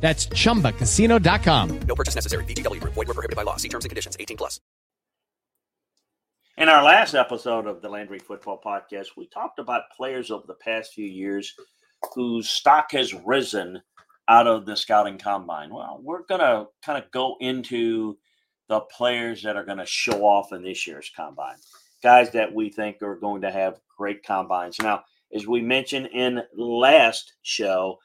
That's chumbacasino.com. No purchase necessary. VGW Group. Void were prohibited by law. See terms and conditions. 18 plus. In our last episode of the Landry Football Podcast, we talked about players over the past few years whose stock has risen out of the scouting combine. Well, we're going to kind of go into the players that are going to show off in this year's combine. Guys that we think are going to have great combines. Now, as we mentioned in last show,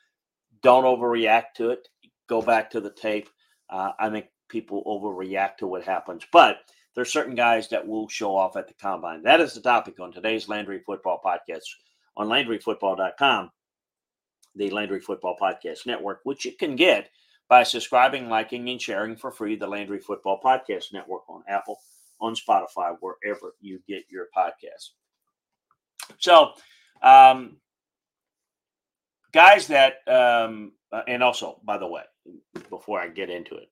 don't overreact to it. Go back to the tape. Uh, I think people overreact to what happens, but there's certain guys that will show off at the combine. That is the topic on today's Landry Football Podcast on LandryFootball.com, the Landry Football Podcast Network, which you can get by subscribing, liking, and sharing for free the Landry Football Podcast Network on Apple, on Spotify, wherever you get your podcasts. So, um, guys that, um, uh, and also, by the way, before I get into it,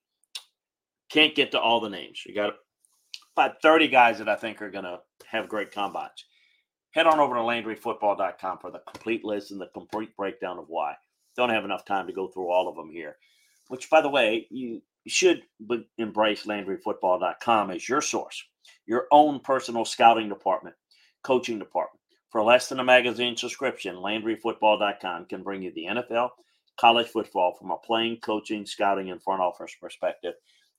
can't get to all the names. You got about 30 guys that I think are going to have great combines. Head on over to LandryFootball.com for the complete list and the complete breakdown of why. Don't have enough time to go through all of them here. Which, by the way, you should embrace LandryFootball.com as your source, your own personal scouting department, coaching department. For less than a magazine subscription, LandryFootball.com can bring you the NFL, college football from a playing, coaching, scouting, and front office perspective.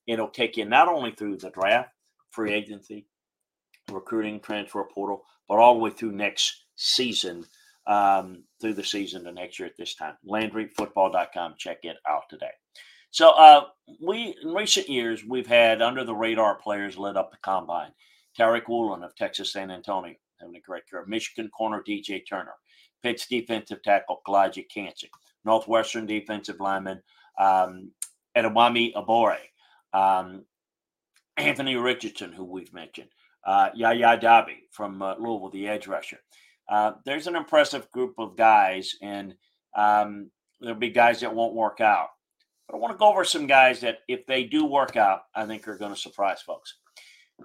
It'll take you not only through the draft, free agency, recruiting, transfer portal, but all the way through next season, um, through the season to next year at this time. LandryFootball.com. Check it out today. So uh, we in recent years we've had under the radar players lit up the combine. Tariq Woolen of Texas San Antonio having a great career. Michigan corner DJ Turner, Pitt's defensive tackle Calijah Kancey, Northwestern defensive lineman um, Abore, um, Anthony Richardson, who we've mentioned, uh, Yaya Diaby from uh, Louisville, the edge rusher. Uh, there's an impressive group of guys, and um, there'll be guys that won't work out. But I want to go over some guys that, if they do work out, I think are going to surprise folks.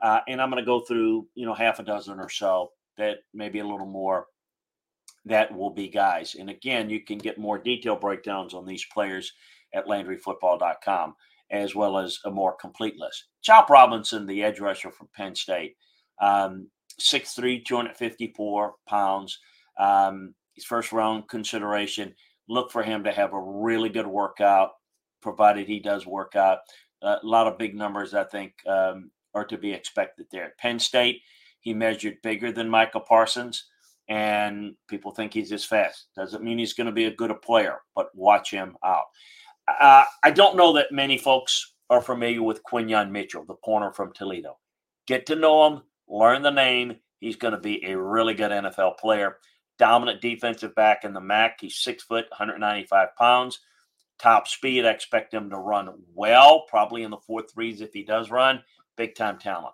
Uh, and I'm going to go through, you know, half a dozen or so that maybe a little more that will be guys. And again, you can get more detailed breakdowns on these players at LandryFootball.com, as well as a more complete list. Chop Robinson, the edge rusher from Penn State, um, 6'3", 254 pounds. Um, his first round consideration. Look for him to have a really good workout, provided he does work out. Uh, a lot of big numbers, I think, um, are to be expected there. At Penn State, he measured bigger than Micah Parsons, and people think he's as fast. Doesn't mean he's going to be a good player, but watch him out. Uh, I don't know that many folks are familiar with Quinyon Mitchell, the corner from Toledo. Get to know him, learn the name. He's going to be a really good NFL player. Dominant defensive back in the MAC. He's six foot, 195 pounds. Top speed. I expect him to run well, probably in the four threes if he does run. Big time talent.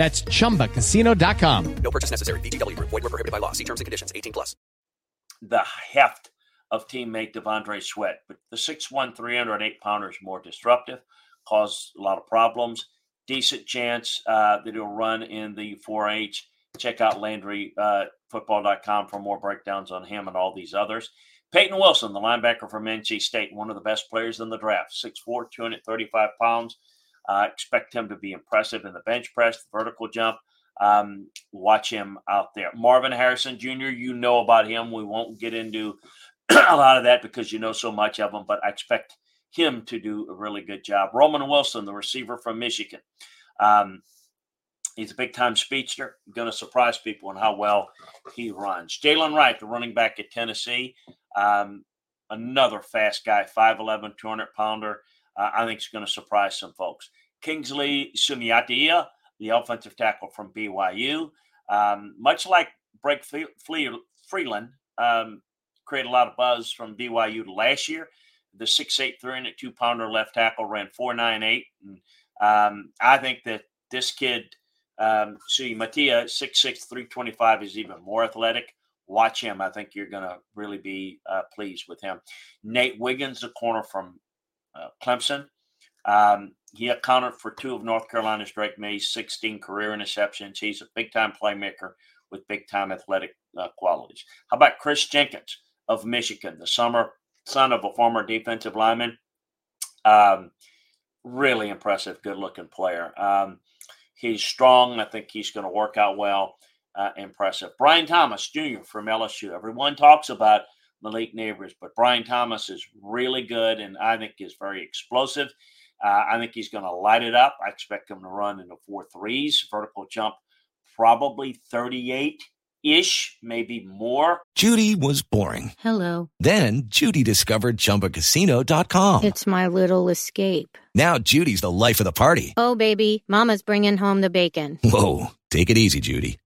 That's chumbacasino.com. No purchase necessary. VGW Group. Void were prohibited by law. See terms and conditions. 18 plus. the heft of teammate T'Vondre Sweat, but the 6'1", 308 pounder is more disruptive, cause a lot of problems. Decent chance uh, that he'll run in the 4-H. Check out LandryFootball.com for more breakdowns on him and all these others. Payton Wilson, the linebacker from NC State, one of the best players in the draft, 6'4", 235 pounds. Uh, expect him to be impressive in the bench press, the vertical jump. Um, watch him out there. Marvin Harrison Jr., you know about him. We won't get into a lot of that because you know so much of him, but I expect him to do a really good job. Roman Wilson, the receiver from Michigan. Um, he's a big time speedster, going to surprise people in how well he runs. Jaylen Wright, the running back at Tennessee, um, another fast guy, 5'11, 200 pounder. Uh, I think he's going to surprise some folks. Kingsley Suamataia, the offensive tackle from BYU. Um, much like Blake Freeland, um, created a lot of buzz from BYU last year. The 6'8", 302 pounder left tackle ran 4'9'8. And, um, I think that this kid, um, see, Matia, 6'6", 325, is even more athletic. Watch him. I think you're going to really be uh, pleased with him. Nate Wiggins, the corner from uh, Clemson. Um, he accounted for two of North Carolina's Drake Maye's 16 career interceptions. He's a big time playmaker with big time athletic uh, qualities. How about Kris Jenkins of Michigan, the summer son of a former defensive lineman? Um, really impressive, good looking player. Um, he's strong. I think he's going to work out well. Uh, impressive. Brian Thomas Jr. from LSU. Everyone talks about Malik Nabers, but Brian Thomas is really good and I think is very explosive. Uh, I think he's going to light it up. I expect him to run in the four threes, vertical jump, probably 38 ish, maybe more. Judy was boring. Hello. Then Judy discovered chumbacasino.com. It's my little escape. Now Judy's the life of the party. Oh, baby, Mama's bringing home the bacon. Whoa. Take it easy, Judy.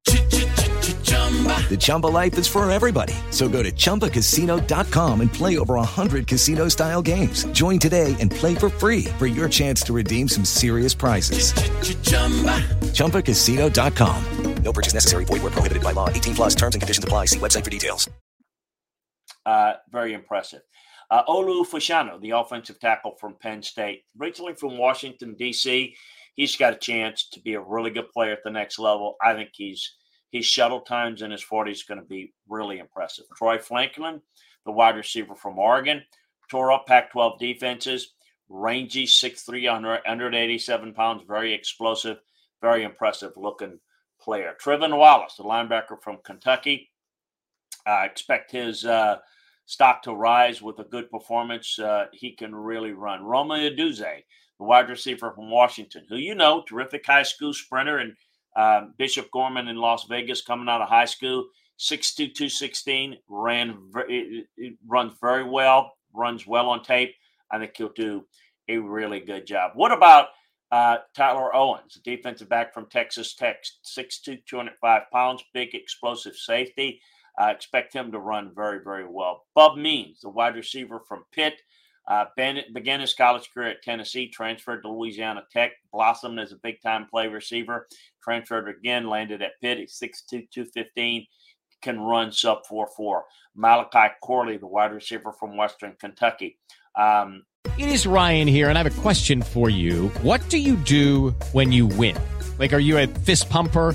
The Chumba life is for everybody. So go to ChumbaCasino.com and play over 100 casino style games. Join today and play for free for your chance to redeem some serious prizes. ChumbaCasino.com. No purchase necessary. Void where prohibited by law. 18 plus terms and conditions apply. See website for details. Uh, very impressive. Uh, Olu Fashanu, the offensive tackle from Penn State, originally from Washington, D.C., he's got a chance to be a really good player at the next level. I think he's his shuttle times in his 40s is going to be really impressive. Troy Franklin, the wide receiver from Oregon, tore up Pac 12 defenses. Rangy, 6'3, 187 pounds, very explosive, very impressive looking player. Trevin Wallace, the linebacker from Kentucky. I expect his uh, stock to rise with a good performance. Uh, he can really run. Rome Odunze, the wide receiver from Washington, who you know, terrific high school sprinter and um, Bishop Gorman in Las Vegas, coming out of high school, 6'2", 216, ran it, it runs very well, runs well on tape. I think he'll do a really good job. What about uh, Tyler Owens, defensive back from Texas Tech, 6'2", 205 pounds, big explosive safety. I expect him to run very, very well. Bub Means, the wide receiver from Pitt, uh, began his college career at Tennessee, transferred to Louisiana Tech, blossomed as a big time play receiver, transferred again, landed at Pitt. He's 6'2, 215, can run sub 4 4. Malachi Corley, the wide receiver from Western Kentucky. Um, it is Ryan here, and I have a question for you. What do you do when you win? Like, are you a fist pumper?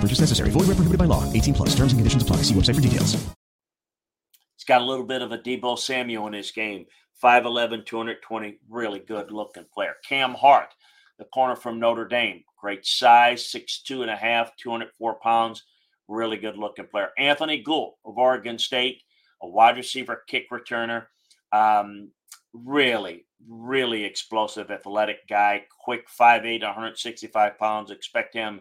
Purchase necessary. Void where prohibited by law. 18 plus. Terms and conditions apply. See website for details. He's got a little bit of a Deebo Samuel in his game. 5'11", 220, really good looking player. Cam Hart, the corner from Notre Dame, great size, six two and a half, 204 pounds, really good looking player. Anthony Gould of Oregon State, a wide receiver, kick returner. Um, really, really explosive, athletic guy, quick, 5'8", 165 pounds. Expect him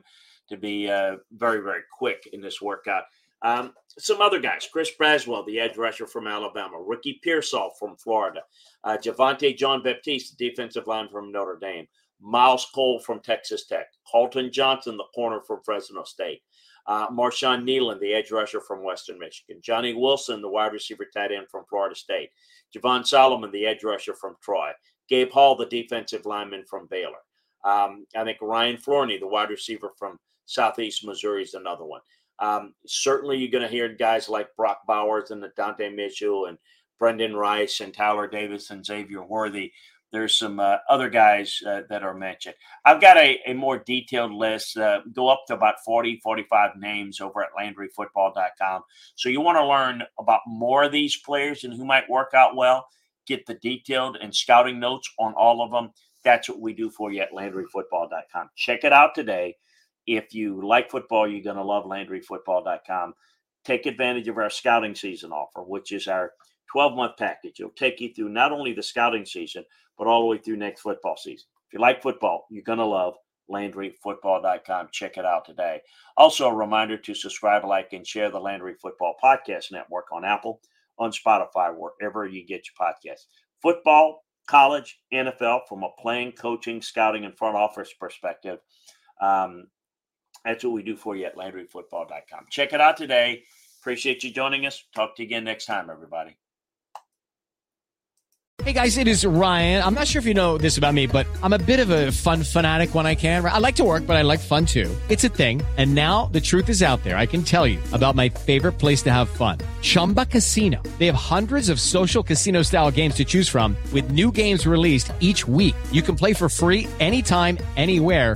to be uh, very, very quick in this workout. Um, some other guys, Chris Braswell, the edge rusher from Alabama, Ricky Pearsall from Florida, uh, Javontae John Baptiste, defensive line from Notre Dame, Myles Cole from Texas Tech, Carlton Johnson, the corner from Fresno State, uh, Marshawn Kneeland, the edge rusher from Western Michigan, Johnny Wilson, the wide receiver tight end from Florida State, Javon Solomon, the edge rusher from Troy, Gabe Hall, the defensive lineman from Baylor. Um, I think Ryan Flournoy, the wide receiver from Southeast Missouri, is another one. Um, certainly, you're going to hear guys like Brock Bowers and the Dante Mitchell and Brenden Rice and Tyler Davis and Xavier Worthy. There's some uh, other guys uh, that are mentioned. I've got a, a more detailed list, uh, go up to about 40, 45 names over at LandryFootball.com. So you want to learn about more of these players and who might work out well, get the detailed and scouting notes on all of them. That's what we do for you at LandryFootball.com. Check it out today. If you like football, you're going to love LandryFootball.com. Take advantage of our scouting season offer, which is our 12 month package. It'll take you through not only the scouting season, but all the way through next football season. If you like football, you're going to love LandryFootball.com. Check it out today. Also, a reminder to subscribe, like, and share the Landry Football Podcast Network on Apple, on Spotify, wherever you get your podcasts. Football, college, NFL, from a playing, coaching, scouting, and front office perspective. Um, that's what we do for you at LandryFootball.com. Check it out today. Appreciate you joining us. Talk to you again next time, everybody. Hey guys, it is Ryan. I'm not sure if you know this about me, but I'm a bit of a fun fanatic when I can. I like to work, but I like fun too. It's a thing. And now the truth is out there. I can tell you about my favorite place to have fun Chumba Casino. They have hundreds of social casino style games to choose from, with new games released each week. You can play for free anytime, anywhere